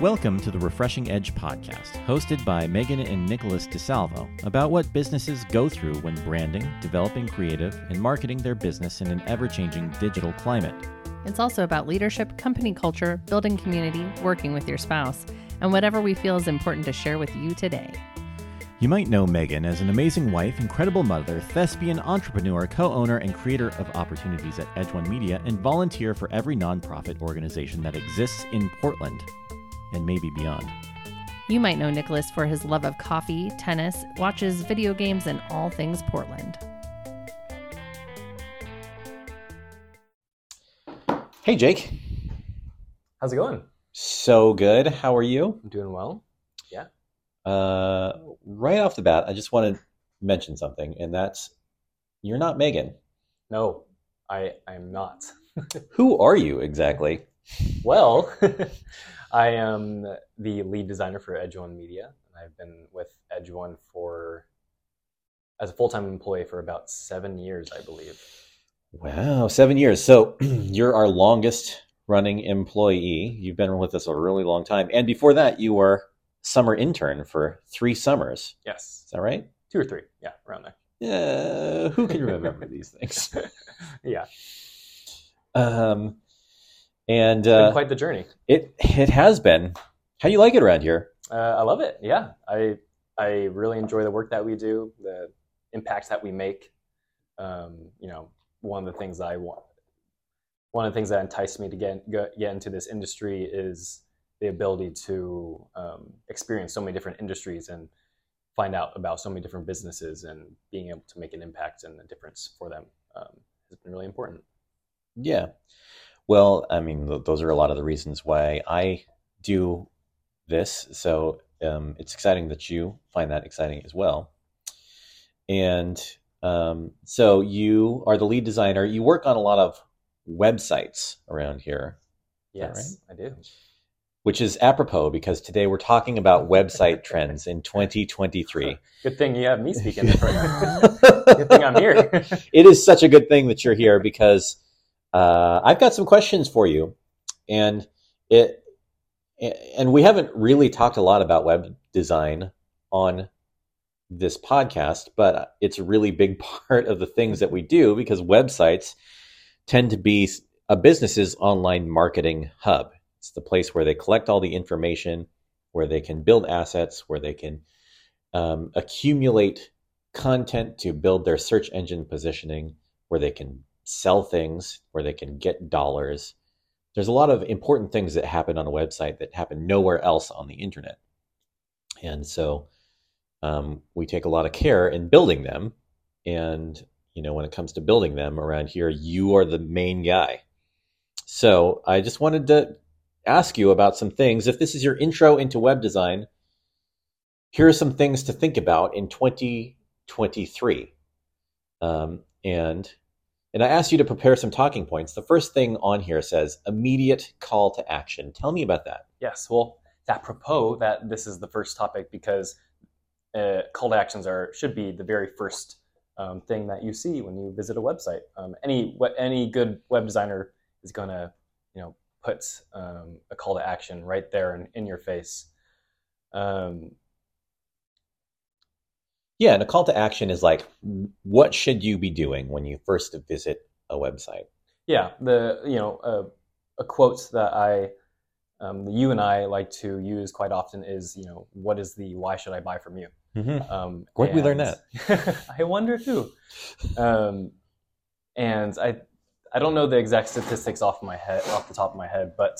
Welcome to the Refreshing Edge podcast, hosted by Megan and Nicholas DeSalvo, about what businesses go through when branding, developing creative, and marketing their business in an ever changing digital climate. It's also about leadership, company culture, building community, working with your spouse, and whatever we feel is important to share with you today. You might know Megan as an amazing wife, incredible mother, thespian, entrepreneur, co owner, and creator of opportunities at Edge One Media, and volunteer for every nonprofit organization that exists in Portland and maybe beyond. You might know Nicholas for his love of coffee, tennis, watches video games, and all things Portland. Hey, Jake. How's it going? So good. How are you? I'm doing well. Yeah. Uh, right off the bat, I just want to mention something, and that's you're not Megan. No, I I am not. Who are you exactly? well, I am the lead designer for Edge One Media, and I've been with Edge One for as a full time employee for about seven years, I believe. Wow, seven years. So you're our longest running employee. You've been with us a really long time, and before that, you were summer intern for three summers. Yes, is that right? Two or three, yeah, around there. Yeah, who can remember these things? yeah. Um, and uh, quite the journey. It it has been. How do you like it around here? Uh, I love it. Yeah, I I really enjoy the work that we do, the impacts that we make. Um, you know, one of the things I want, one of the things that enticed me to get get into this industry is the ability to um, experience so many different industries and find out about so many different businesses and being able to make an impact and a difference for them um, has been really important. Yeah. Well, I mean, th- those are a lot of the reasons why I do this. So um, it's exciting that you find that exciting as well. And um, so you are the lead designer. You work on a lot of websites around here. Yes, right? I do. Which is apropos because today we're talking about website trends in 2023. Good thing you have me speaking. good thing I'm here. it is such a good thing that you're here because uh, I've got some questions for you, and it and we haven't really talked a lot about web design on this podcast, but it's a really big part of the things that we do because websites tend to be a business's online marketing hub. It's the place where they collect all the information, where they can build assets, where they can um, accumulate content to build their search engine positioning, where they can sell things, where they can get dollars. There's a lot of important things that happen on a website that happen nowhere else on the internet. And so um, we take a lot of care in building them. And, you know, when it comes to building them around here, you are the main guy. So I just wanted to ask you about some things. If this is your intro into web design, here are some things to think about in 2023. Um, and and I asked you to prepare some talking points. The first thing on here says immediate call to action. Tell me about that. Yes. Well, apropos that this is the first topic because uh, call to actions are should be the very first um, thing that you see when you visit a website. Um, any any good web designer is going to you know put um, a call to action right there in, in your face. Um, yeah, and a call to action is like, what should you be doing when you first visit a website? Yeah, the you know uh, a quote that I, um, you and I like to use quite often is you know what is the why should I buy from you? Mm-hmm. Um, Where did we learn that? I wonder too. Um, and I I don't know the exact statistics off my head off the top of my head, but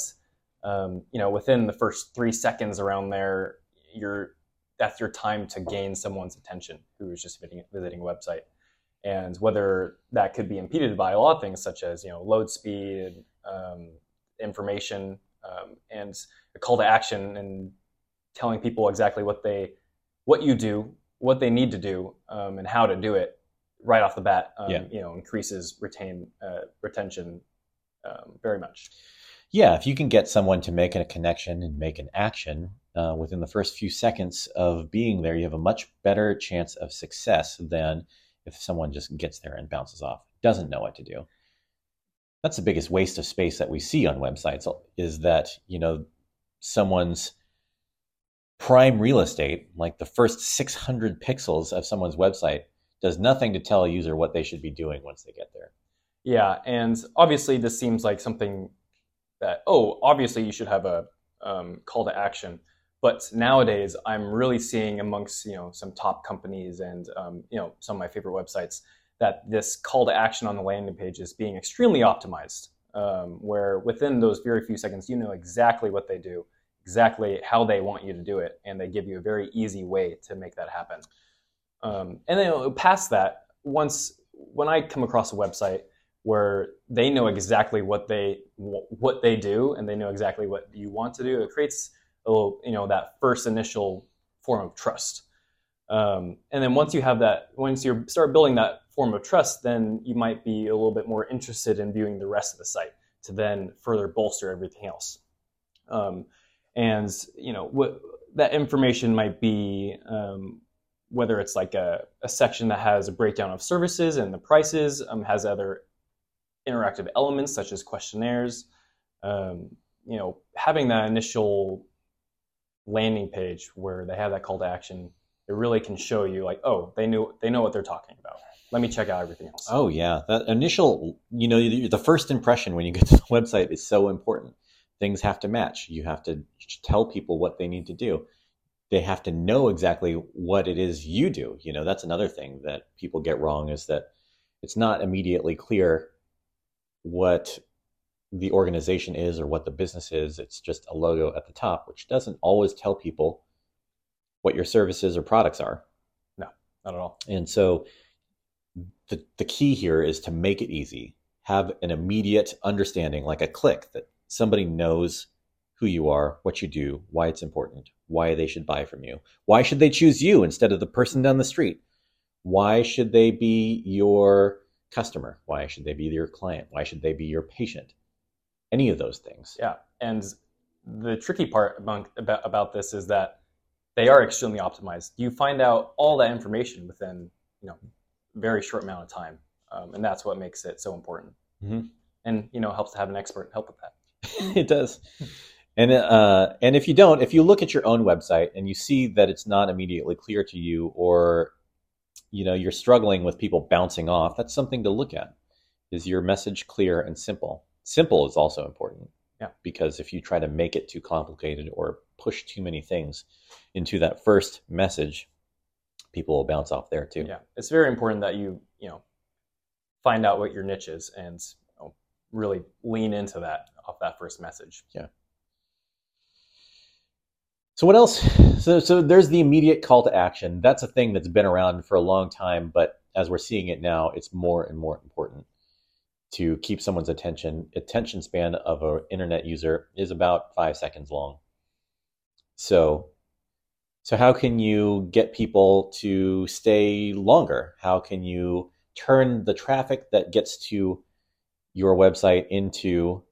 um, you know within the first three seconds around there, you're that's your time to gain someone's attention who is just visiting, visiting a website and whether that could be impeded by a lot of things such as you know load speed um, information um, and a call to action and telling people exactly what they what you do what they need to do um, and how to do it right off the bat um, yeah. you know increases retain uh, retention um, very much yeah if you can get someone to make a connection and make an action uh, within the first few seconds of being there, you have a much better chance of success than if someone just gets there and bounces off, doesn't know what to do. That's the biggest waste of space that we see on websites is that, you know, someone's prime real estate, like the first 600 pixels of someone's website, does nothing to tell a user what they should be doing once they get there. Yeah, and obviously this seems like something that oh, obviously you should have a um, call to action. But nowadays, I'm really seeing amongst you know some top companies and um, you know some of my favorite websites that this call to action on the landing page is being extremely optimized. Um, where within those very few seconds, you know exactly what they do, exactly how they want you to do it, and they give you a very easy way to make that happen. Um, and then past that, once when I come across a website where they know exactly what they what they do and they know exactly what you want to do, it creates a little, you know, that first initial form of trust. Um, and then once you have that, once you start building that form of trust, then you might be a little bit more interested in viewing the rest of the site to then further bolster everything else. Um, and you know what that information might be um, whether it's like a, a, section that has a breakdown of services and the prices, um, has other interactive elements such as questionnaires. Um, you know, having that initial landing page where they have that call to action, it really can show you like, oh, they knew they know what they're talking about. Let me check out everything else. Oh yeah, that initial, you know, the first impression when you get to the website is so important. Things have to match. You have to tell people what they need to do they have to know exactly what it is you do. You know, that's another thing that people get wrong is that it's not immediately clear what the organization is or what the business is. It's just a logo at the top, which doesn't always tell people what your services or products are. No, not at all. And so the, the key here is to make it easy, have an immediate understanding, like a click that somebody knows who you are, what you do, why it's important, why they should buy from you. Why should they choose you instead of the person down the street? Why should they be your customer? Why should they be your client? Why should they be your patient? Any of those things. Yeah. And the tricky part about, about, about this is that they are extremely optimized. You find out all that information within, you know, very short amount of time. Um, and that's what makes it so important. Mm-hmm. And, you know, helps to have an expert help with that. it does. And uh, and if you don't, if you look at your own website and you see that it's not immediately clear to you, or you know you're struggling with people bouncing off, that's something to look at. Is your message clear and simple? Simple is also important. Yeah. Because if you try to make it too complicated or push too many things into that first message, people will bounce off there too. Yeah, it's very important that you you know find out what your niche is and you know, really lean into that off that first message. Yeah. So what else? So so there's the immediate call to action. That's a thing that's been around for a long time, but as we're seeing it now, it's more and more important to keep someone's attention. Attention span of an internet user is about five seconds long. So so how can you get people to stay longer? How can you turn the traffic that gets to your website into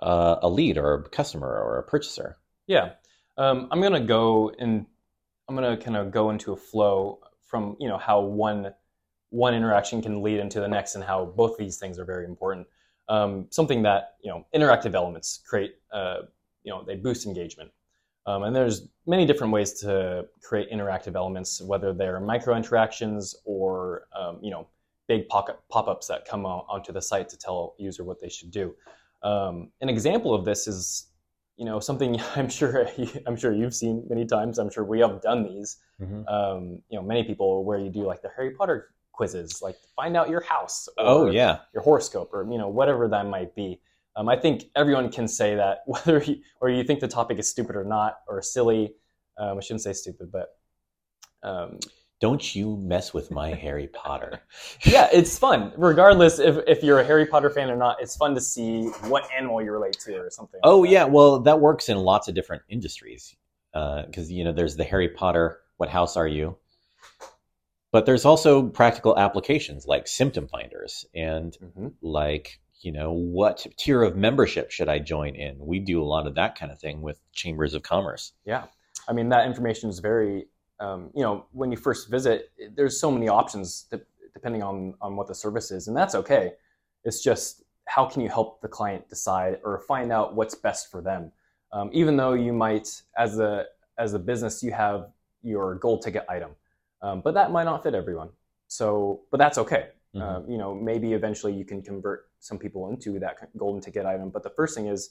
uh, a lead or a customer or a purchaser? Yeah, um, I'm gonna go and I'm gonna kind of go into a flow from you know how one one interaction can lead into the next and how both these things are very important. Um, something that you know interactive elements create uh, you know they boost engagement. Um, and there's many different ways to create interactive elements, whether they're micro interactions or um, you know big pop-ups that come onto the site to tell a user what they should do. Um, an example of this is you know something I'm sure I'm sure you've seen many times. I'm sure we have done these. Mm-hmm. Um, you know, many people where you do like the Harry Potter quizzes, like find out your house. oh yeah, your horoscope, or you know whatever that might be. Um, I think everyone can say that whether you, or you think the topic is stupid or not or silly. Um, I shouldn't say stupid, but um, don't you mess with my Harry Potter. yeah, it's fun. Regardless if, if you're a Harry Potter fan or not, it's fun to see what animal you relate to or something. Oh, like yeah. Well, that works in lots of different industries. Because, uh, you know, there's the Harry Potter, what house are you? But there's also practical applications like symptom finders and mm-hmm. like, you know, what tier of membership should I join in? We do a lot of that kind of thing with chambers of commerce. Yeah. I mean, that information is very um, you know, when you first visit, there's so many options depending on, on what the service is, and that's okay. It's just how can you help the client decide or find out what's best for them? Um, even though you might, as a as a business, you have your gold ticket item, um, but that might not fit everyone. So, but that's okay. Mhm. Um, you know, maybe eventually you can convert some people into that golden ticket item. But the first thing is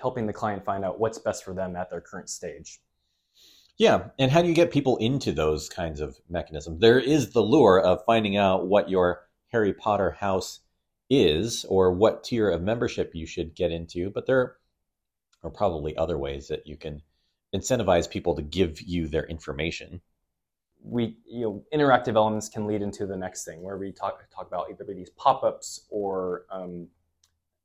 helping the client find out what's best for them at their current stage. Yeah, and how do you get people into those kinds of mechanisms? There is the lure of finding out what your Harry Potter house is or what tier of membership you should get into, but there are probably other ways that you can incentivize people to give you their information. we you know interactive elements can lead into the next thing where we talk talk about either these pop-ups or um,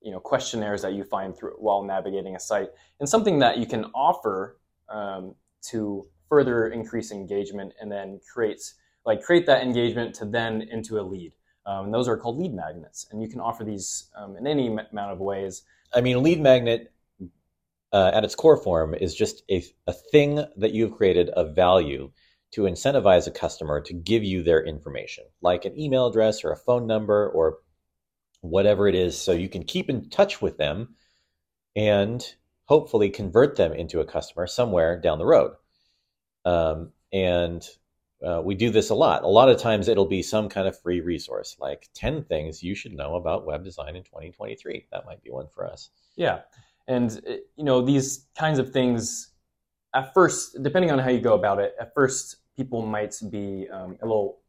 you know questionnaires that you find through while navigating a site and something that you can offer um, to further increase engagement and then creates like create that engagement to then into a lead. Um, and those are called lead magnets and you can offer these um, in any amount of ways. I mean, a lead magnet uh, at its core form is just a, a thing that you've created of value to incentivize a customer to give you their information, like an email address or a phone number or whatever it is, so you can keep in touch with them and hopefully convert them into a customer somewhere down the road. Um, and uh, we do this a lot. A lot of times it'll be some kind of free resource, like 10 things you should know about web design in 2023. That might be one for us. Yeah, and uh, you know these kinds of things. At first, depending on how you go about it, at first people might be um, a little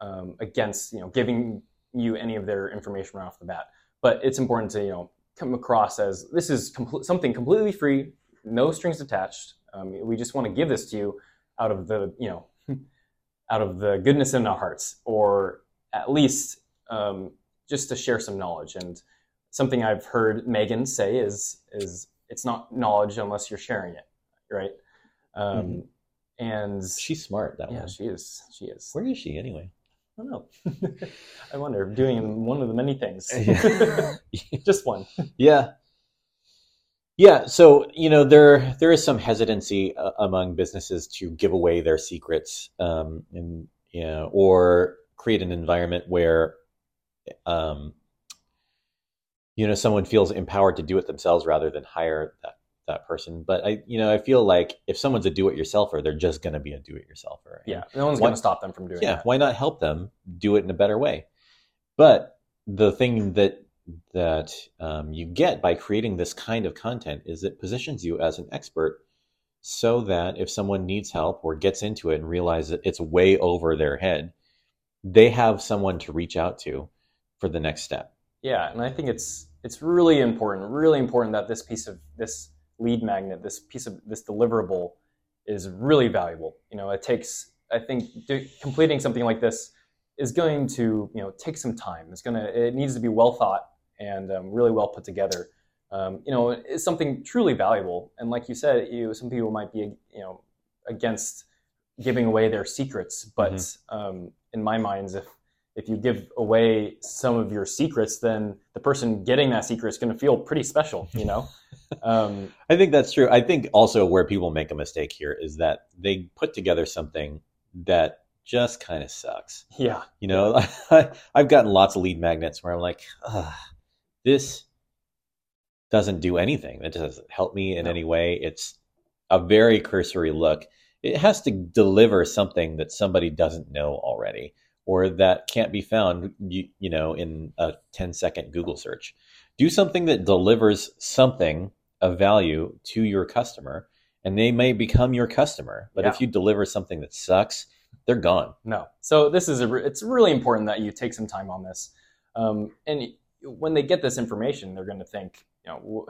um, against you know giving you any of their information right off the bat. But it's important to you know come across as this is compl- something completely free, no strings attached. Um, we just want to give this to you out of the you know out of the goodness in our hearts, or at least um, just to share some knowledge and something I've heard Megan say is is it's not knowledge unless you're sharing it, right? Um, Mhm. And She's smart, that yeah, one. she is. She is. Where is she anyway? I don't know. I wonder. Doing one of the many things. Yeah. Just one. Yeah. Yeah, so you know there there is some hesitancy uh, among businesses to give away their secrets, um, and you know, or create an environment where, um, you know, someone feels empowered to do it themselves rather than hire that that person. But I, you know, I feel like if someone's a do-it-yourselfer, they're just going to be a do-it-yourselfer. And Yeah, no one's going to stop them from doing yeah that. why not help them do it in a better way but the thing that that um, you get by creating this kind of content is it positions you as an expert so that if someone needs help or gets into it and realizes it's way over their head they have someone to reach out to for the next step Yeah, and I think it's it's really important, really important that this piece of this lead magnet, this piece of this deliverable, is really valuable. You know, it takes. I think do, completing something like this is going to you know take some time. It's gonna. It needs to be well thought and um, really well put together. Um, you know, it's something truly valuable. And like you said, you some people might be you know against giving away their secrets, but um, in my mind, if if you give away some of your secrets, then the person getting that secret is going to feel pretty special, you know? um, i think that's true i think also where people make a mistake here is that they put together something that just kind of sucks yeah, You know, I've gotten lots of lead magnets where I'm like, Ugh, this doesn't do anything. It doesn't help me in No. any way. It's a very cursory look. It has to deliver something that somebody doesn't know already or that can't be found, you, you know, in a 10 second Google search. Do something that delivers something of value to your customer and they may become your customer. But if you deliver something that sucks, they're gone. no. So this is a, re- it's really important that you take some time on this. Um, and when they get this information, they're going to think, you know,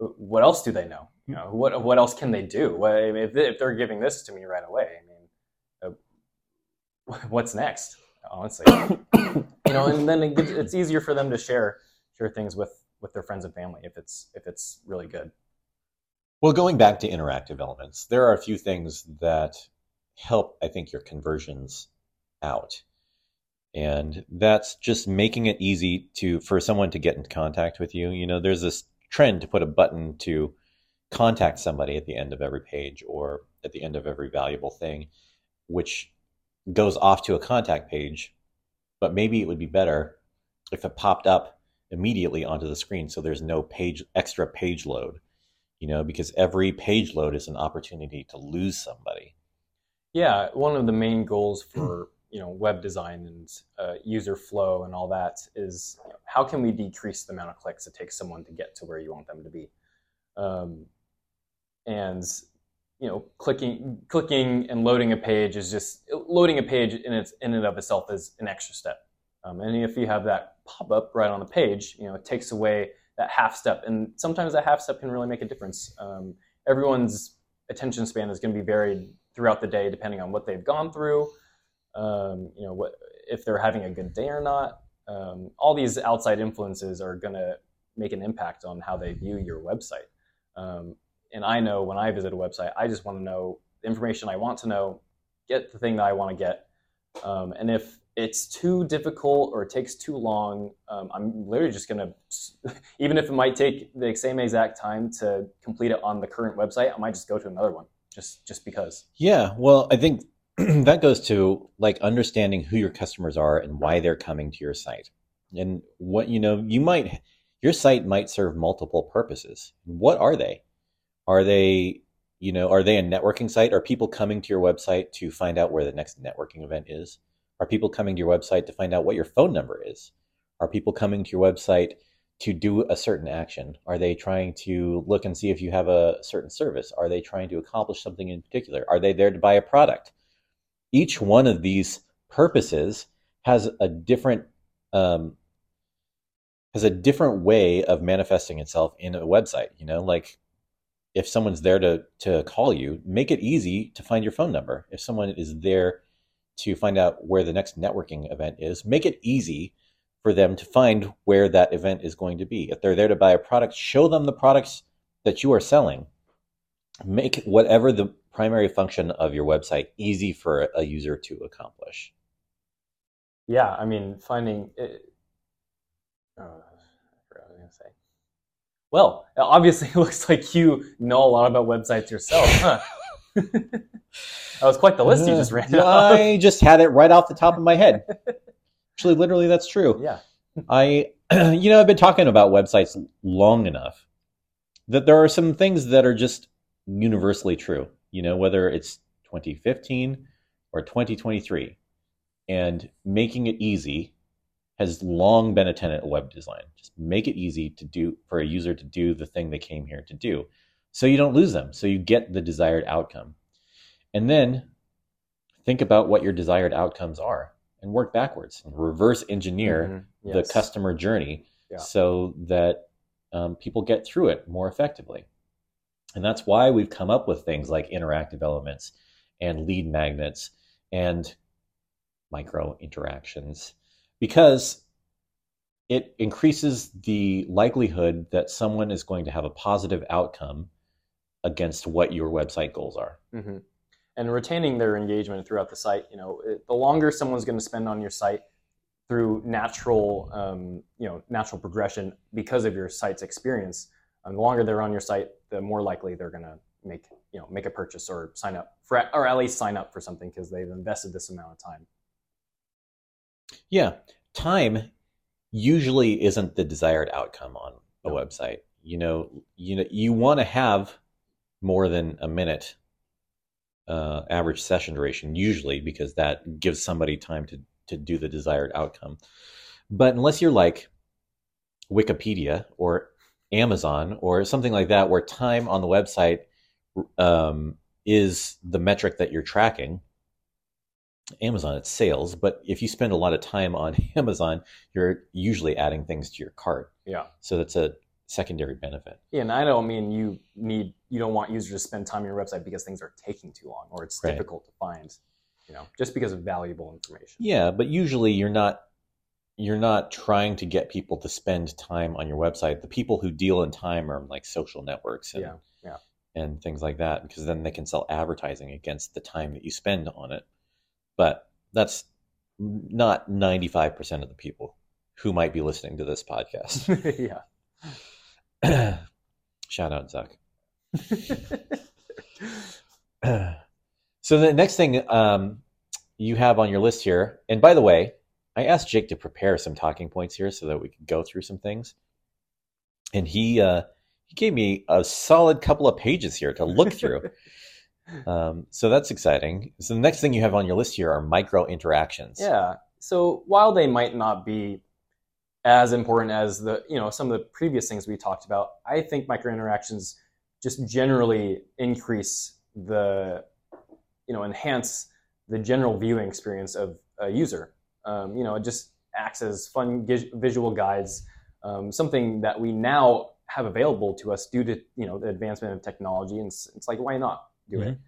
wh- what else do they know? You know, what what else can they do? What, if, if they're giving this to me right away, I mean, uh, what's next? Honestly, you know, and then it gives, it's easier for them to share share things with with their friends and family if it's if it's really good. Well, going back to interactive elements, there are a few things that help, I think, your conversions out. And that's just making it easy to for someone to get in contact with you. You know, there's this trend to put a button to contact somebody at the end of every page or at the end of every valuable thing, which goes off to a contact page. But maybe it would be better if it popped up immediately onto the screen so there's no page extra page load you know, because every page load is an opportunity to lose somebody. Yeah, one of the main goals for you know web design and uh, user flow and all that is you know, how can we decrease the amount of clicks it takes someone to get to where you want them to be, um, and you know clicking clicking and loading a page is just loading a page in its in and of itself is an extra step, um, and if you have that pop up right on the page, you know it takes away that half step, and sometimes that half step can really make a difference. Um, everyone's attention span is going to be varied throughout the day depending on what they've gone through um, you know what if they're having a good day or not. Um, all these outside influences are going to make an impact on how they view your website. Um, and i know when i visit a website i just want to know the information i want to know get the thing that i want to get. Um, and if it's too difficult or it takes too long um, i'm literally just going to even if it might take the same exact time to complete it on the current website i might just go to another one just just because. Yeah, well, I think that goes to like understanding who your customers are and why they're coming to your site. And what you know, you might your site might serve multiple purposes. What are they? Are they, you know, are they a networking site? Are people coming to your website to find out where the next networking event is? Are people coming to your website to find out what your phone number is? Are people coming to your website to do a certain action? Are they trying to look and see if you have a certain service? Are they trying to accomplish something in particular? Are they there to buy a product? Each one of these purposes has a different um, has a different way of manifesting itself in a website. You know, like if someone's there to to call you, make it easy to find your phone number. If someone is there to find out where the next networking event is, make it easy for them to find where that event is going to be. If they're there to buy a product, show them the products that you are selling. Make whatever the primary function of your website easy for a user to accomplish. Yeah, I mean, finding it, uh, I forgot what I was going to say. Well, obviously, it looks like you know a lot about websites yourself, huh? that was quite the list you just ran. Uh, I just had it right off the top of my head. Actually, literally, that's true. Yeah. I, you know, I've been talking about websites long enough that there are some things that are just universally true. You know, whether it's 2015 or 2023, and making it easy has long been a tenet of web design. Just make it easy to do for a user to do the thing they came here to do, so you don't lose them. So you get the desired outcome, and then think about what your desired outcomes are and work backwards and reverse engineer mm-hmm. yes. the customer journey yeah. so that um, people get through it more effectively. And that's why we've come up with things like interactive elements and lead magnets and micro interactions because it increases the likelihood that someone is going to have a positive outcome against what your website goals are. Mm-hmm and retaining their engagement throughout the site. You know, it, the longer someone's going to spend on your site through natural, um, you know, natural progression because of your site's experience, um, the longer they're on your site, the more likely they're going to make, you know, make a purchase or sign up for, or at least sign up for something because they've invested this amount of time. Yeah, time usually isn't the desired outcome on a no. website. You know, you know, you want to have more than a minute uh, average session duration usually because that gives somebody time to to do the desired outcome. But unless you're like Wikipedia or Amazon or something like that, where time on the website um, is the metric that you're tracking, Amazon, it's sales. But if you spend a lot of time on Amazon, you're usually adding things to your cart. Yeah. So that's a secondary benefit. Yeah, and I don't mean you need you don't want users to spend time on your website because things are taking too long or it's right. difficult to find, you know, just because of valuable information. Yeah, but usually you're not you're not trying to get people to spend time on your website. The people who deal in time are like social networks and yeah, yeah. and things like that because then they can sell advertising against the time that you spend on it. But that's not 95% of the people who might be listening to this podcast. yeah. Shout out, Zuck. so the next thing um, you have on your list here, and by the way, I asked Jake to prepare some talking points here so that we could go through some things, and he uh, he gave me a solid couple of pages here to look through. um, so that's exciting. So the next thing you have on your list here are micro interactions. Yeah. So while they might not be as important as the you know some of the previous things we talked about, I think micro interactions just generally increase the you know enhance the general viewing experience of a user. Um, you know, it just acts as fun visual guides, um, something that we now have available to us due to you know the advancement of technology. And it's, it's like, why not do mm-hmm. it?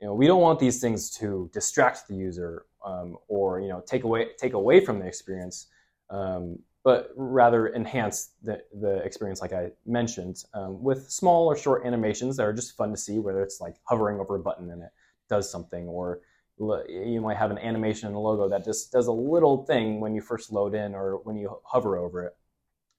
You know, we don't want these things to distract the user um, or you know take away take away from the experience, um, but rather enhance the the experience, like I mentioned, um, with small or short animations that are just fun to see. Whether it's like hovering over a button and it does something, or you might have an animation and a logo that just does a little thing when you first load in or when you hover over it.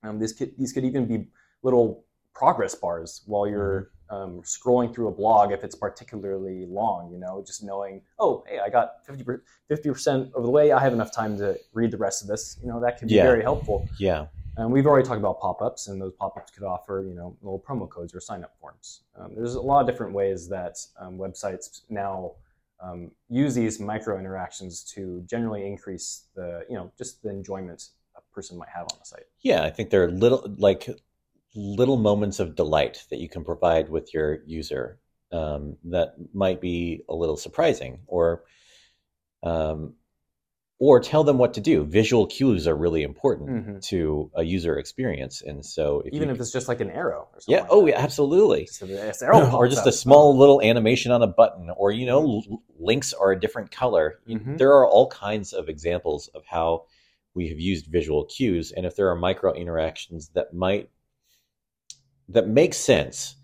Um, these could these could even be little progress bars while you're mm-hmm. Um, scrolling through a blog if it's particularly long. You know, just knowing, oh, hey, I got 50 percent of the way. I have enough time to read the rest of this. You know, that can be yeah. very helpful. Yeah. And we've already talked about pop-ups, and those pop-ups could offer, you know, little promo codes or sign-up forms. Um, there's a lot of different ways that um, websites now um, use these micro interactions to generally increase the you know just the enjoyment a person might have on the site. Yeah, I think they're little like little moments of delight that you can provide with your user um, that might be a little surprising or um, or tell them what to do. Visual cues are really important mm-hmm. to a user experience, and so if even if it's just like an arrow, or yeah, like oh yeah, absolutely, so or just a small little animation on a button, or you know, mm-hmm. links are a different color. Mm-hmm. There are all kinds of examples of how we have used visual cues, and if there are micro interactions that might that makes sense.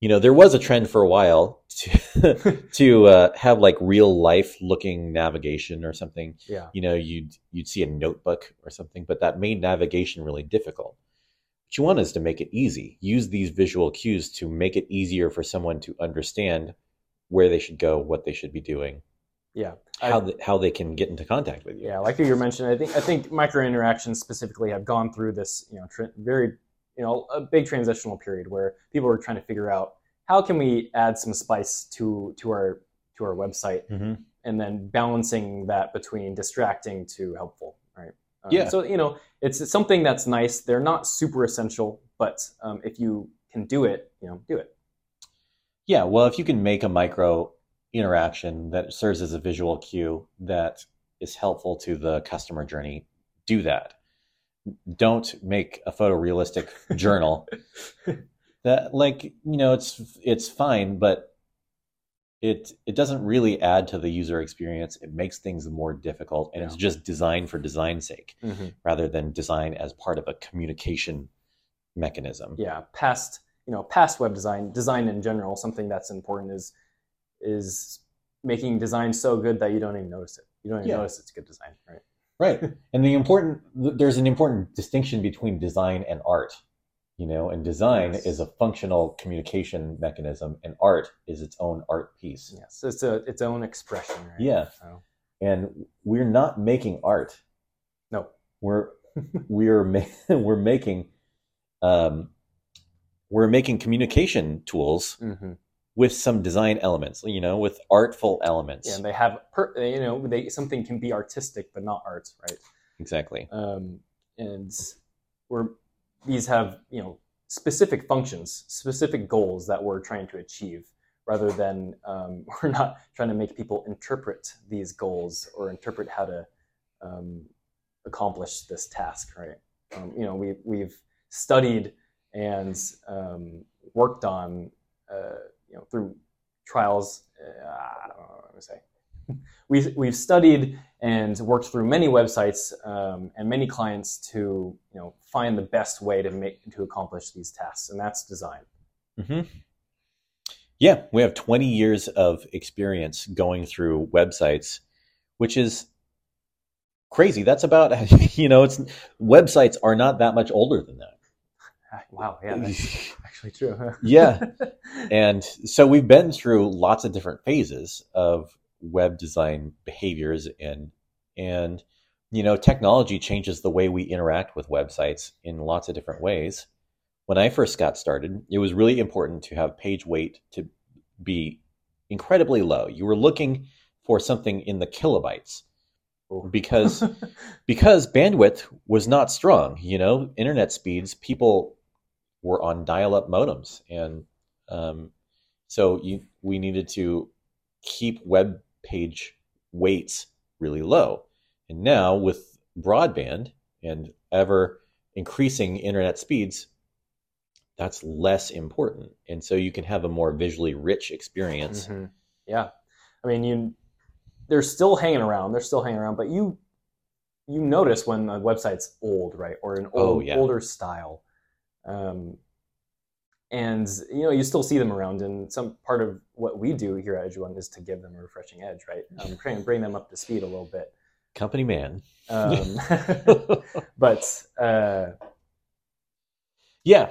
You know there was a trend for a while to to uh, have like real life looking navigation or something. Yeah. You know you'd you'd see a notebook or something but that made navigation really difficult. What you want is to make it easy. Use these visual cues to make it easier for someone to understand where they should go what they should be doing yeah. how I, the, how they can get into contact with you. Yeah like you mentioned i think i think micro interactions specifically have gone through this you know tr- very you know a big transitional period where people were trying to figure out how can we add some spice to to our to our website, mm-hmm. and then balancing that between distracting to helpful, right? Um, yeah. So you know, it's, it's, something that's nice. They're not super essential, but um, if you can do it, you know, do it. Yeah. Well, if you can make a micro interaction that serves as a visual cue that is helpful to the customer journey, do that don't make a photorealistic journal that like you know it's it's fine but it it doesn't really add to the user experience it makes things more difficult and yeah. it's just designed for design's sake mm-hmm. rather than design as part of a communication mechanism yeah past you know past web design design in general something that's important is is making design so good that you don't even notice it you don't even yeah. notice it's good design right right and the important there's an important distinction between design and art you know and design yes. is a functional communication mechanism and art is its own art piece yes it's a its own expression right? yeah so. and we're not making art no we're we're ma- we're making um we're making communication tools mm-hmm with some design elements, you know, with artful elements. Yeah, and they have, per, you know, they something can be artistic but not art, right? Exactly. Um, and we're these have you know specific functions, specific goals that we're trying to achieve, rather than um, we're not trying to make people interpret these goals or interpret how to um, accomplish this task, right? Um, you know, we we've studied and um, worked on. Uh, you know, through trials, uh, I don't know what I'm say. we've, we've studied and worked through many websites um, and many clients to you know find the best way to make to accomplish these tasks, and that's design. Mm-hmm. Yeah, we have 20 years of experience going through websites, which is crazy. That's about you know, it's websites are not that much older than that. Wow, yeah, actually true. Huh? yeah, and so we've been through lots of different phases of web design behaviors, and and you know, technology changes the way we interact with websites in lots of different ways. when I first got started, it was really important to have page weight to be incredibly low. You were looking for something in the kilobytes oh. because because bandwidth was not strong. You know, internet speeds. People were on dial-up modems, and um, so you we needed to keep web page weights really low. And now with broadband and ever increasing internet speeds, that's less important. And so you can have a more visually rich experience. Mm-hmm. Yeah. I mean, you they're still hanging around. They're still hanging around, but you you notice when a website's old, right, or an Oh, yeah. older style, um, and you know you still see them around. And some part of what we do here at Edge One is to give them a refreshing edge, right? Um, try and bring them up to speed a little bit. Company man. Um, but uh, Yeah.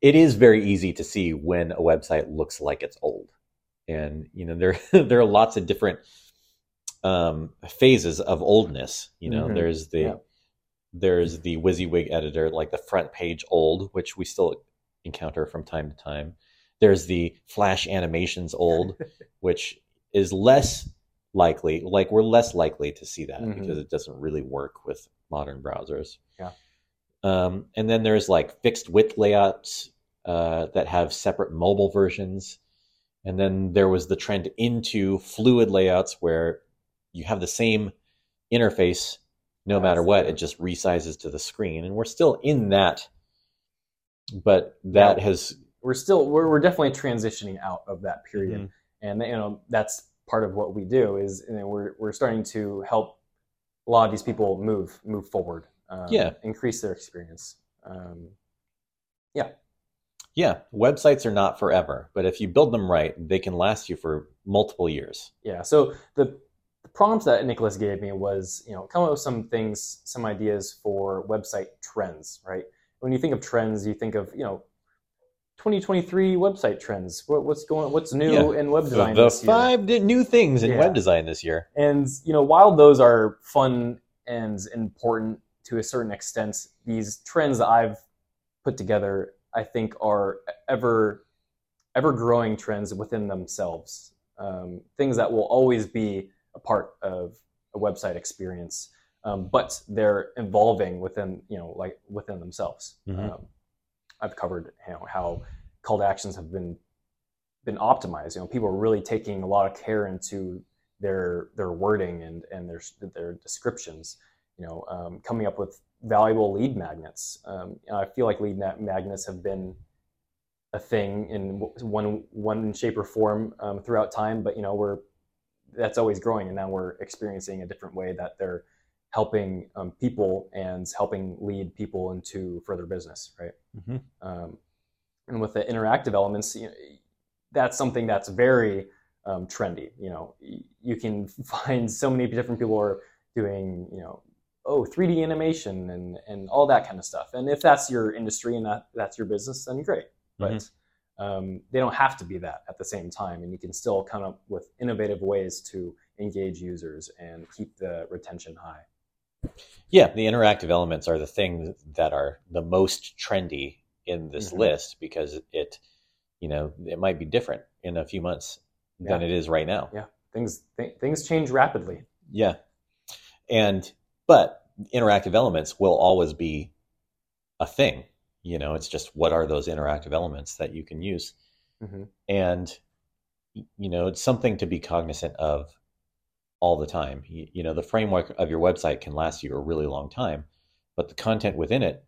It is very easy to see when a website looks like it's old. And you know, there there are lots of different um, phases of oldness. You know, Mhm. there's the Yeah. There's the WYSIWYG editor, like the FrontPage old, which we still encounter from time to time. There's the Flash animations old, which is less likely, like we're less likely to see that Mhm. because it doesn't really work with modern browsers. Yeah. Um, and then there's like fixed width layouts uh, that have separate mobile versions. And then there was the trend into fluid layouts where you have the same interface no matter what. It just resizes to the screen. And we're still in that. But that Yeah. has. we're still we're, we're definitely transitioning out of that period. Mhm. and you know that's part of what we do is you know, we're we're starting to help a lot of these people move move forward um, Yeah. increase their experience um, Yeah, Yeah. websites are not forever, but if you build them right, they can last you for multiple years. yeah so the prompt that nicholas gave me was you know come up with some things some ideas for website trends right when you think of trends you think of you know 2023 website trends what, what's going what's new Yeah. in web design the this year? five new things in Yeah. web design this year. And you know, while those are fun and important to a certain extent, these trends that I've put together, I think, are ever ever growing trends within themselves. Um, things that will always be a part of a website experience, um, but they're evolving within you know like within themselves. Mhm. Um, I've covered you know how call to actions have been been optimized. You know, people are really taking a lot of care into their their wording and and their their descriptions. You know, um, coming up with valuable lead magnets. Um, I feel like lead ma- magnets have been a thing in one one shape or form um, throughout time, but you know we're that's always growing, and now we're experiencing a different way that they're helping um, people and helping lead people into further business, right? Mhm. Um, and with the interactive elements, you know, that's something that's very um, trendy. You know, Y- you can find so many different people are doing, you know, oh, 3D animation and and all that kind of stuff. And if that's your industry and that that's your business, then great. But um, they don't have to be that at the same time, and you can still come up with innovative ways to engage users and keep the retention high. Yeah, the interactive elements are the things that are the most trendy in this Mhm. list because it, you know, it might be different in a few months than it is right now. Yeah, things th- things change rapidly. Yeah. And but interactive elements will always be a thing. You know, it's just what are those interactive elements that you can use? Mhm. And you know, it's something to be cognizant of all the time. You, you know, the framework of your website can last you a really long time, but the content within it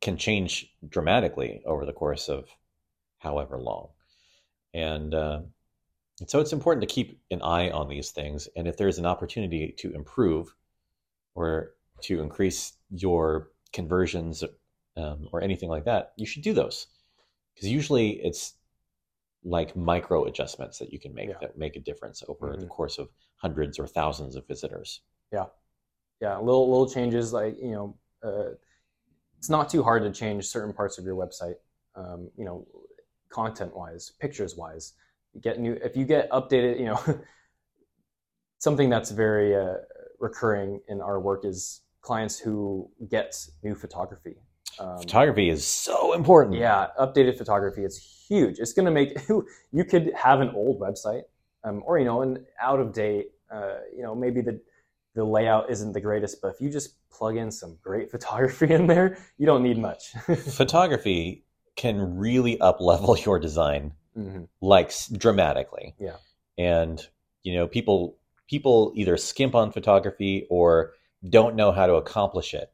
can change dramatically over the course of however long. And uh, and so it's important to keep an eye on these things. And if there's an opportunity to improve or to increase your conversions um, or anything like that, you should do those. Because usually it's like micro adjustments that you can make Yeah. that make a difference over the Mhm. course of hundreds or thousands of visitors. yeah, yeah, little little changes like you know, uh, it's not too hard to change certain parts of your website. Um, you know, content wise, pictures wise, get new if you get updated. You know, something that's very uh, recurring in our work is clients who get new photography. Um, Photography is so important. yeah, updated photography is huge. It's going to make you could have an old website, um, or you know, an out of date. Uh, you know, maybe the the layout isn't the greatest, but if you just plug in some great photography in there, you don't need much. Photography can really up level your design hmm like dramatically. Yeah. And you know, people people either skimp on photography or don't know how to accomplish it.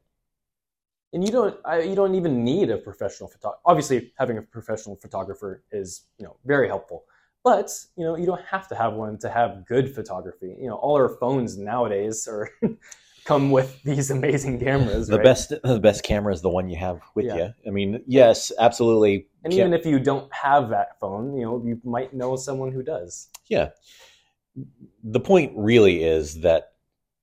And you don't I, you don't even need a professional photographer. Obviously, having a professional photographer is you know very helpful. But you know you don't have to have one to have good photography. You know all our phones nowadays are come with these amazing cameras. The right? best the best camera is the one you have with Yeah. you. I mean, yes, absolutely. And even if you don't have that phone, you know, you might know someone who does. yeah. The point really is that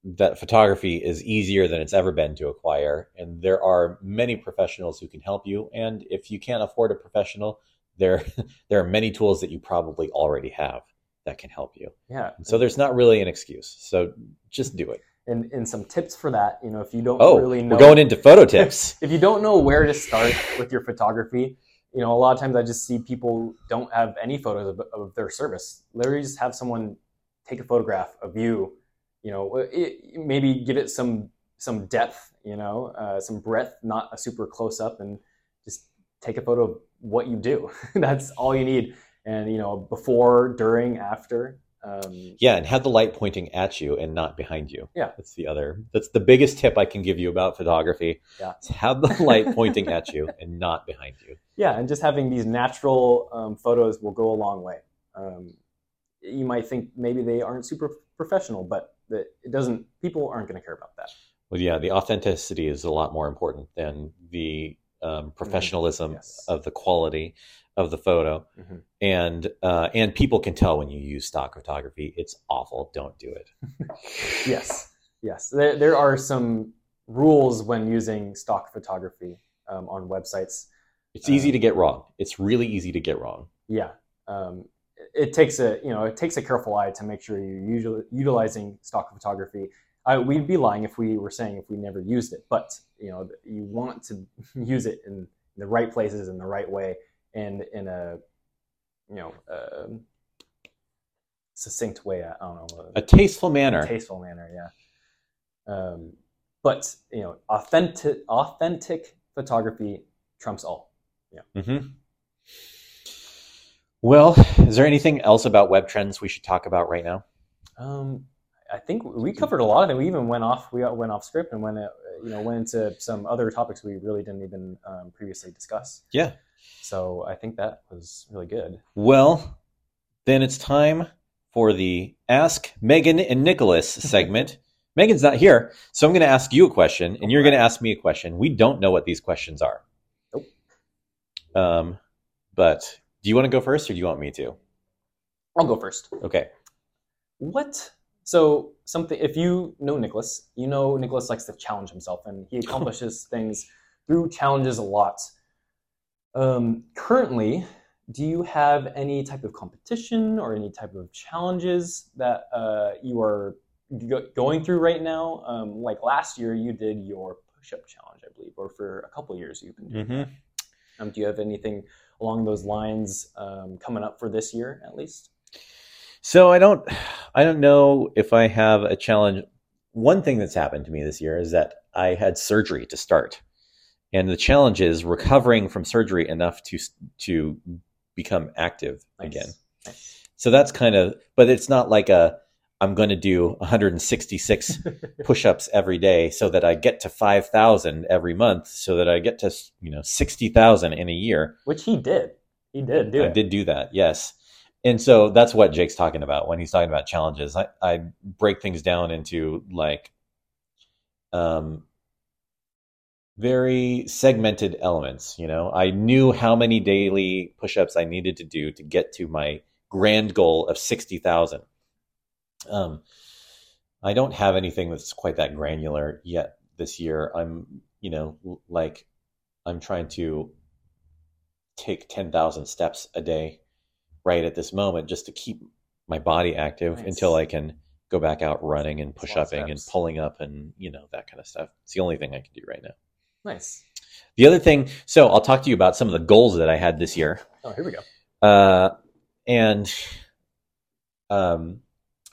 that photography is easier than it's ever been to acquire and there are many professionals who can help you and if you can't afford a professional there there are many tools that you probably already have that can help you. Yeah. And so there's not really an excuse. So just do it. And and some tips for that, you know, if you don't Oh, really know we're going into photo tips. if you don't know where to start with your photography, you know, a lot of times I just see people don't have any photos of, of their service. Literally just have someone take a photograph of you, you know, it, maybe give it some some depth, you know, uh, some breadth, not a super close up, and just take a photo of what you do. That's all you need. And you know, before, during, after. Um, Yeah, and have the light pointing at you and not behind you. Yeah. That's the other. That's the biggest tip I can give you about photography. Yeah. Have the light pointing at you and not behind you. yeah, and just having these natural um, photos will go a long way. Um, you might think maybe they aren't super professional, but the, it doesn't. People aren't going to care about that. Well, yeah, the authenticity is a lot more important than the um, professionalism Yes. of the quality of the photo. Mhm. And uh, and people can tell when you use stock photography. It's awful. Don't do it. Yes, yes. There, there are some rules when using stock photography um, on websites. It's easy Um, to get wrong. It's really easy to get wrong. Yeah, um, it, takes a you know it takes a careful eye to make sure you're usually utilizing stock photography. I, we'd be lying if we were saying if we never used it, but you know you want to use it in the right places in the right way and in a you know um succinct way. I don't know A tasteful manner. tasteful manner. Yeah. Um, but you know, authentic authentic photography trumps all. Yeah. Mm hmm Well, is there anything else about web trends we should talk about right now? Um, I think we covered a lot of it. We even went off we went off script and went uh, you know went into some other topics we really didn't even um, previously discuss. Yeah. So I think that was really good. Well, then it's time for the Ask Megan and Nicholas segment. Megan's not here, so I'm going to ask you a question, and you're going to ask me a question. We don't know what these questions are. Nope. Um, but do you want to go first, or do you want me to? I'll go first. Okay. What? So something. If you know Nicholas, you know Nicholas likes to challenge himself, and he accomplishes things through challenges a lot. Um, currently, do you have any type of competition or any type of challenges that uh, you are go- going through right now? Um, like last year, you did your push-up challenge, I believe, or for a couple years you've been doing hmm that. Um, do you have anything along those lines um, coming up for this year, at least? So I don't, I don't know if I have a challenge. One thing that's happened to me this year is that I had surgery to start, and the challenge is recovering from surgery enough to to become active Nice. again. Nice. So that's kind of, but it's not like a I'm going to do 166 push-ups every day so that I get to 5,000 every month, so that I get to you know 60,000 in a year. Which he did. He did do I it. did do that, yes. And so that's what Jake's talking about when he's talking about challenges. I, I break things down into like um, very segmented elements. You know, I knew how many daily push-ups I needed to do to get to my grand goal of sixty thousand. Um, I don't have anything that's quite that granular yet this year. I'm, you know, like I'm trying to take 10,000 steps a day right at this moment just to keep my body active Nice. until I can go back out running and push upping and pulling up and, you know, that kind of stuff. It's the only thing I can do right now. Nice. The other thing, so I'll talk to you about some of the goals that I had this year. Oh, here we go. Uh, and um,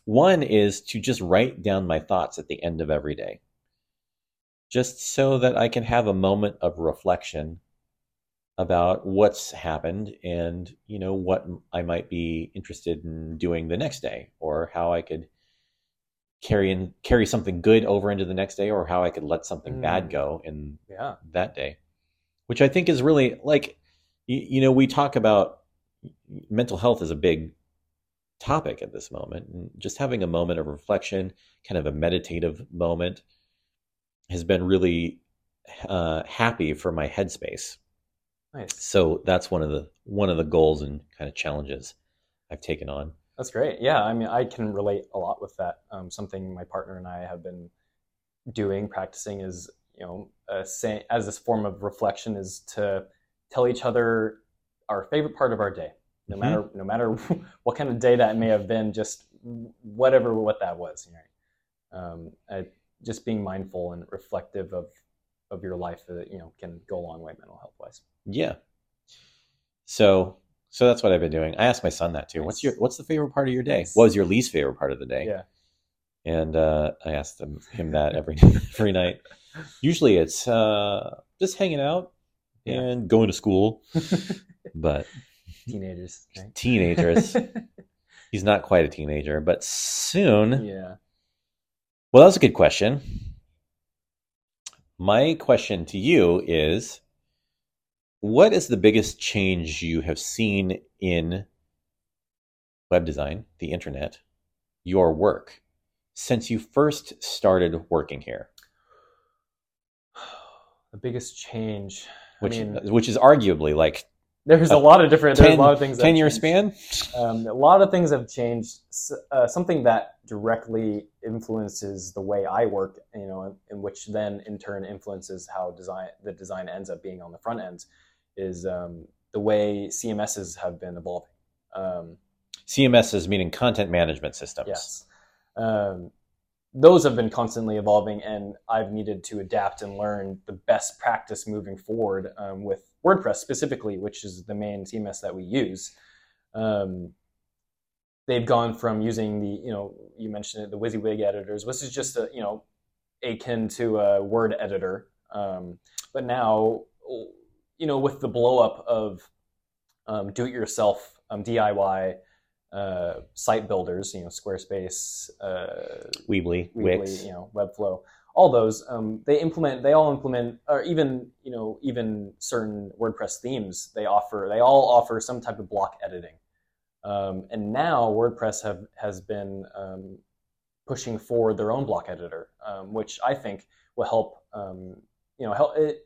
one is to just write down my thoughts at the end of every day, just so that I can have a moment of reflection about what's happened and you know what I might be interested in doing the next day, or how I could carry in carry something good over into the next day, or how I could let something bad Mm. go in Yeah. that day, which I think is really like, you, you know, we talk about mental health is a big topic at this moment. And just having a moment of reflection, kind of a meditative moment, has been really uh, happy for my headspace. Nice. So that's one of the one of the goals and kind of challenges I've taken on. That's great. Yeah, I mean, I can relate a lot with that. Um, something my partner and I have been doing, practicing, is you know, uh, say, as this form of reflection, is to tell each other our favorite part of our day, no Mhm. matter no matter what kind of day that may have been, just whatever what that was. Right? Um, uh, just being mindful and reflective of of your life, uh, you know, can go a long way mental health wise. Yeah. So so that's what I've been doing. I asked my son that too. What's your what's the favorite part of your day? Nice. What was your least favorite part of the day? Yeah. And uh, I asked him, him that every every night. Usually it's uh, just hanging out Yeah. and going to school. but Teenagers. Right? teenagers, he's not quite a teenager, but soon. yeah. Well, that's a good question. My question to you is what is the biggest change you have seen in web design, the internet, your work since you first started working here? The biggest change. Which I mean, which is arguably like there's a a lot of different. There's a lot of things. that 10 year span? Um, a lot of things have changed. Uh, something that directly influences the way I work, you know, and which then in turn influences how design the design ends up being on the front end, is um, the way CMSs have been evolving. Um, CMSs meaning content management systems. Yes. Um, those have been constantly evolving, and I've needed to adapt and learn the best practice moving forward um, with WordPress specifically, which is the main CMS that we use. Um, they've gone from using the, you know, you mentioned it, the WYSIWYG editors, which is just a, you know, akin to a Word editor. Um, but now, you know, with the blow up of um, do-it-yourself um, DIY uh, site builders, you know, Squarespace, uh, Weebly, Weebly, Wix. you know, Webflow, all those, um, they implement, they all implement, or even, you know, even certain WordPress themes, they offer, they all offer some type of block editing. Um, and now WordPress have, has been um, pushing forward their own block editor, um, which I think will help, um, you know, help it,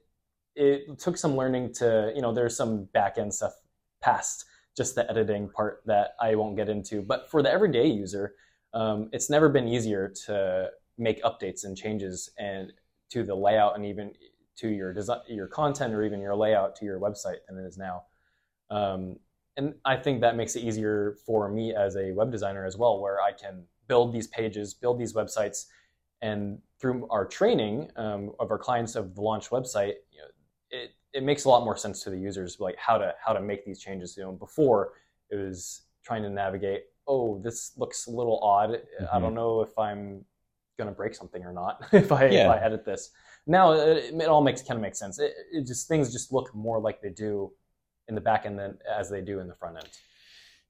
it took some learning to, you know, there's some back end stuff past just the editing part that I won't get into. But for the everyday user, um, it's never been easier to make updates and changes and to the layout and even to your design, your content or even your layout to your website than it is now. Um, and I think that makes it easier for me as a web designer as well, where I can build these pages, build these websites, and through our training um, of our clients of the launch website, you know, it, it makes a lot more sense to the users like how to how to make these changes. You know, before it was trying to navigate. Oh, this looks a little odd. I Mhm. don't know if I'm gonna break something or not if I Yeah. if I edit this. Now it, it all makes kind of makes sense. It, it just things just look more like they do in the back end than as they do in the front end.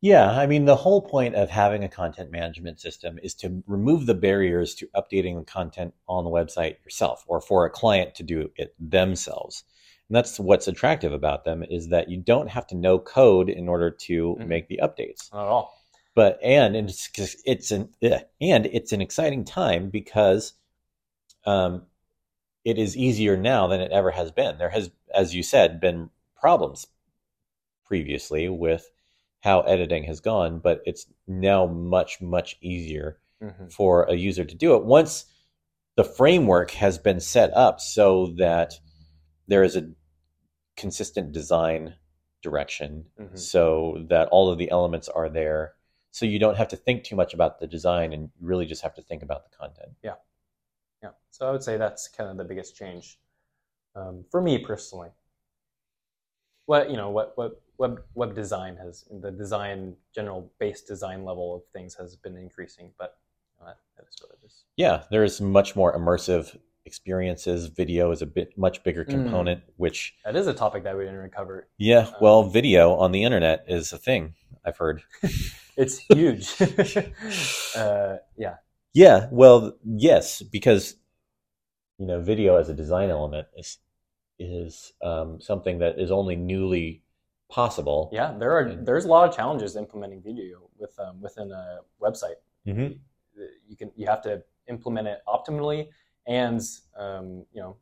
Yeah, I mean, the whole point of having a content management system is to remove the barriers to updating the content on the website yourself or for a client to do it themselves. And that's what's attractive about them is that you don't have to know code in order to Mhm. make the updates. Not at all. But and it's it's an and it's an exciting time because um, it is easier now than it ever has been. There has, as you said, been problems previously with how editing has gone, but it's now much much easier Mhm. for a user to do it once the framework has been set up so that there is a consistent design direction Mhm. so that all of the elements are there so you don't have to think too much about the design and you really just have to think about the content Yeah. Yeah. So I would say that's kind of the biggest change. um, for me personally. What you know, what what web web design has the design general base design level of things has been increasing, but you know, that, that is what it is. Yeah, there's much more immersive experiences. Video is a bit much bigger Mm. component, which That is a topic that we didn't recover. yeah, well, video on the internet is a thing. I've heard. It's huge. uh, yeah, Yeah, well, yes, because you know, video as a design element is is um, something that is only newly possible. yeah. There are there's a lot of challenges implementing video with um, within a website. hmm you can you have to implement it optimally and um, you know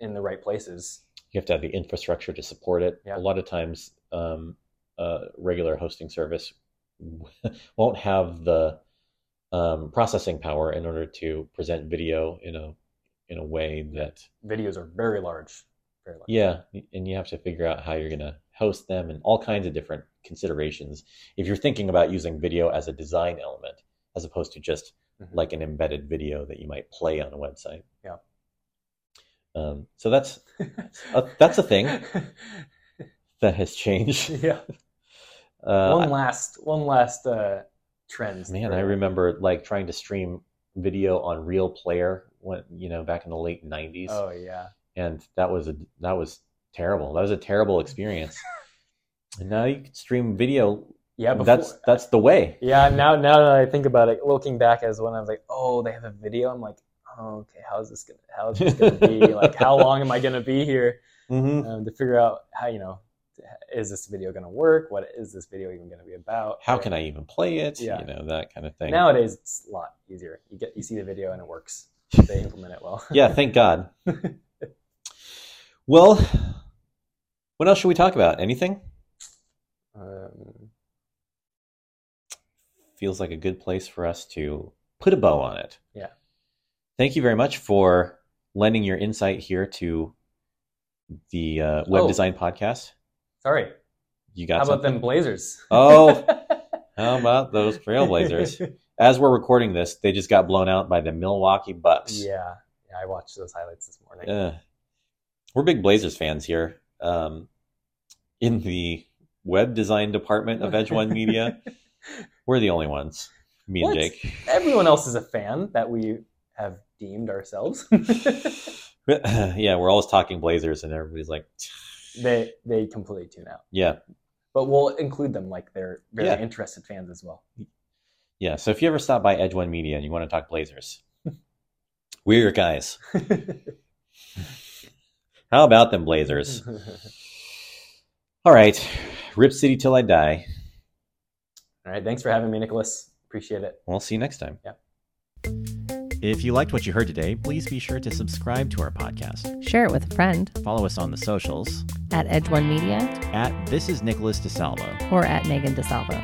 in the right places. You have to have the infrastructure to support it. Yeah. A lot of times, um, a regular hosting service won't have the um, processing power in order to present video in a in a way that Videos are very large, very large. Yeah, and you have to figure out how you're going to host them and all kinds of different considerations. If you're thinking about using video as a design element, as opposed to just Mhm. like an embedded video that you might play on a website. Yeah. Um, so that's uh, that's a thing that has changed. yeah. Uh, one last one last uh, trend. man, I remember like trying to stream video on Real Player when you know back in the late '90s, Oh yeah. and that was a that was terrible. That was a terrible experience. and now you can stream video Yeah, before, that's that's the way. yeah. Now now that I think about it, looking back as when I was like, oh, they have a video. I'm like, oh, okay, how's this gonna how is this gonna be? like, how long am I gonna be here Mm-hmm. um, to figure out how you know is this video gonna work? What is this video even gonna be about? How can I even play it? Yeah. You know that kind of thing. Nowadays, it's a lot easier. You get you see the video and it works. They implement it well. yeah, thank God. well, what else should we talk about? Anything? Um, Feels like a good place for us to put a bow on it. Yeah. Thank you very much for lending your insight here to the uh, web Oh. design podcast. Sorry. You got How about something? them Blazers? Oh. How about those Trailblazers? As we're recording this, they just got blown out by the Milwaukee Bucks. yeah, yeah. I watched those highlights this morning. Uh, we're big Blazers fans here. Um, in the web design department of Edge One Media, we're the only ones. Me and What? Jake. Everyone else is a fan that we have deemed ourselves. yeah, we're always talking Blazers, and everybody's like, they they completely tune out. yeah, But we'll include them like they're very Yeah. interested fans as well. yeah. So if you ever stop by Edge One Media and you want to talk Blazers, we're your guys. How about them Blazers? All right, Rip City till I die. All right. Thanks for having me, Nicholas. Appreciate it. We'll see you next time. Yeah. If you liked what you heard today, please be sure to subscribe to our podcast. Share it with a friend Follow us on the socials at Edge One Media at This is Nicholas DeSalvo. or at Megan DeSalvo.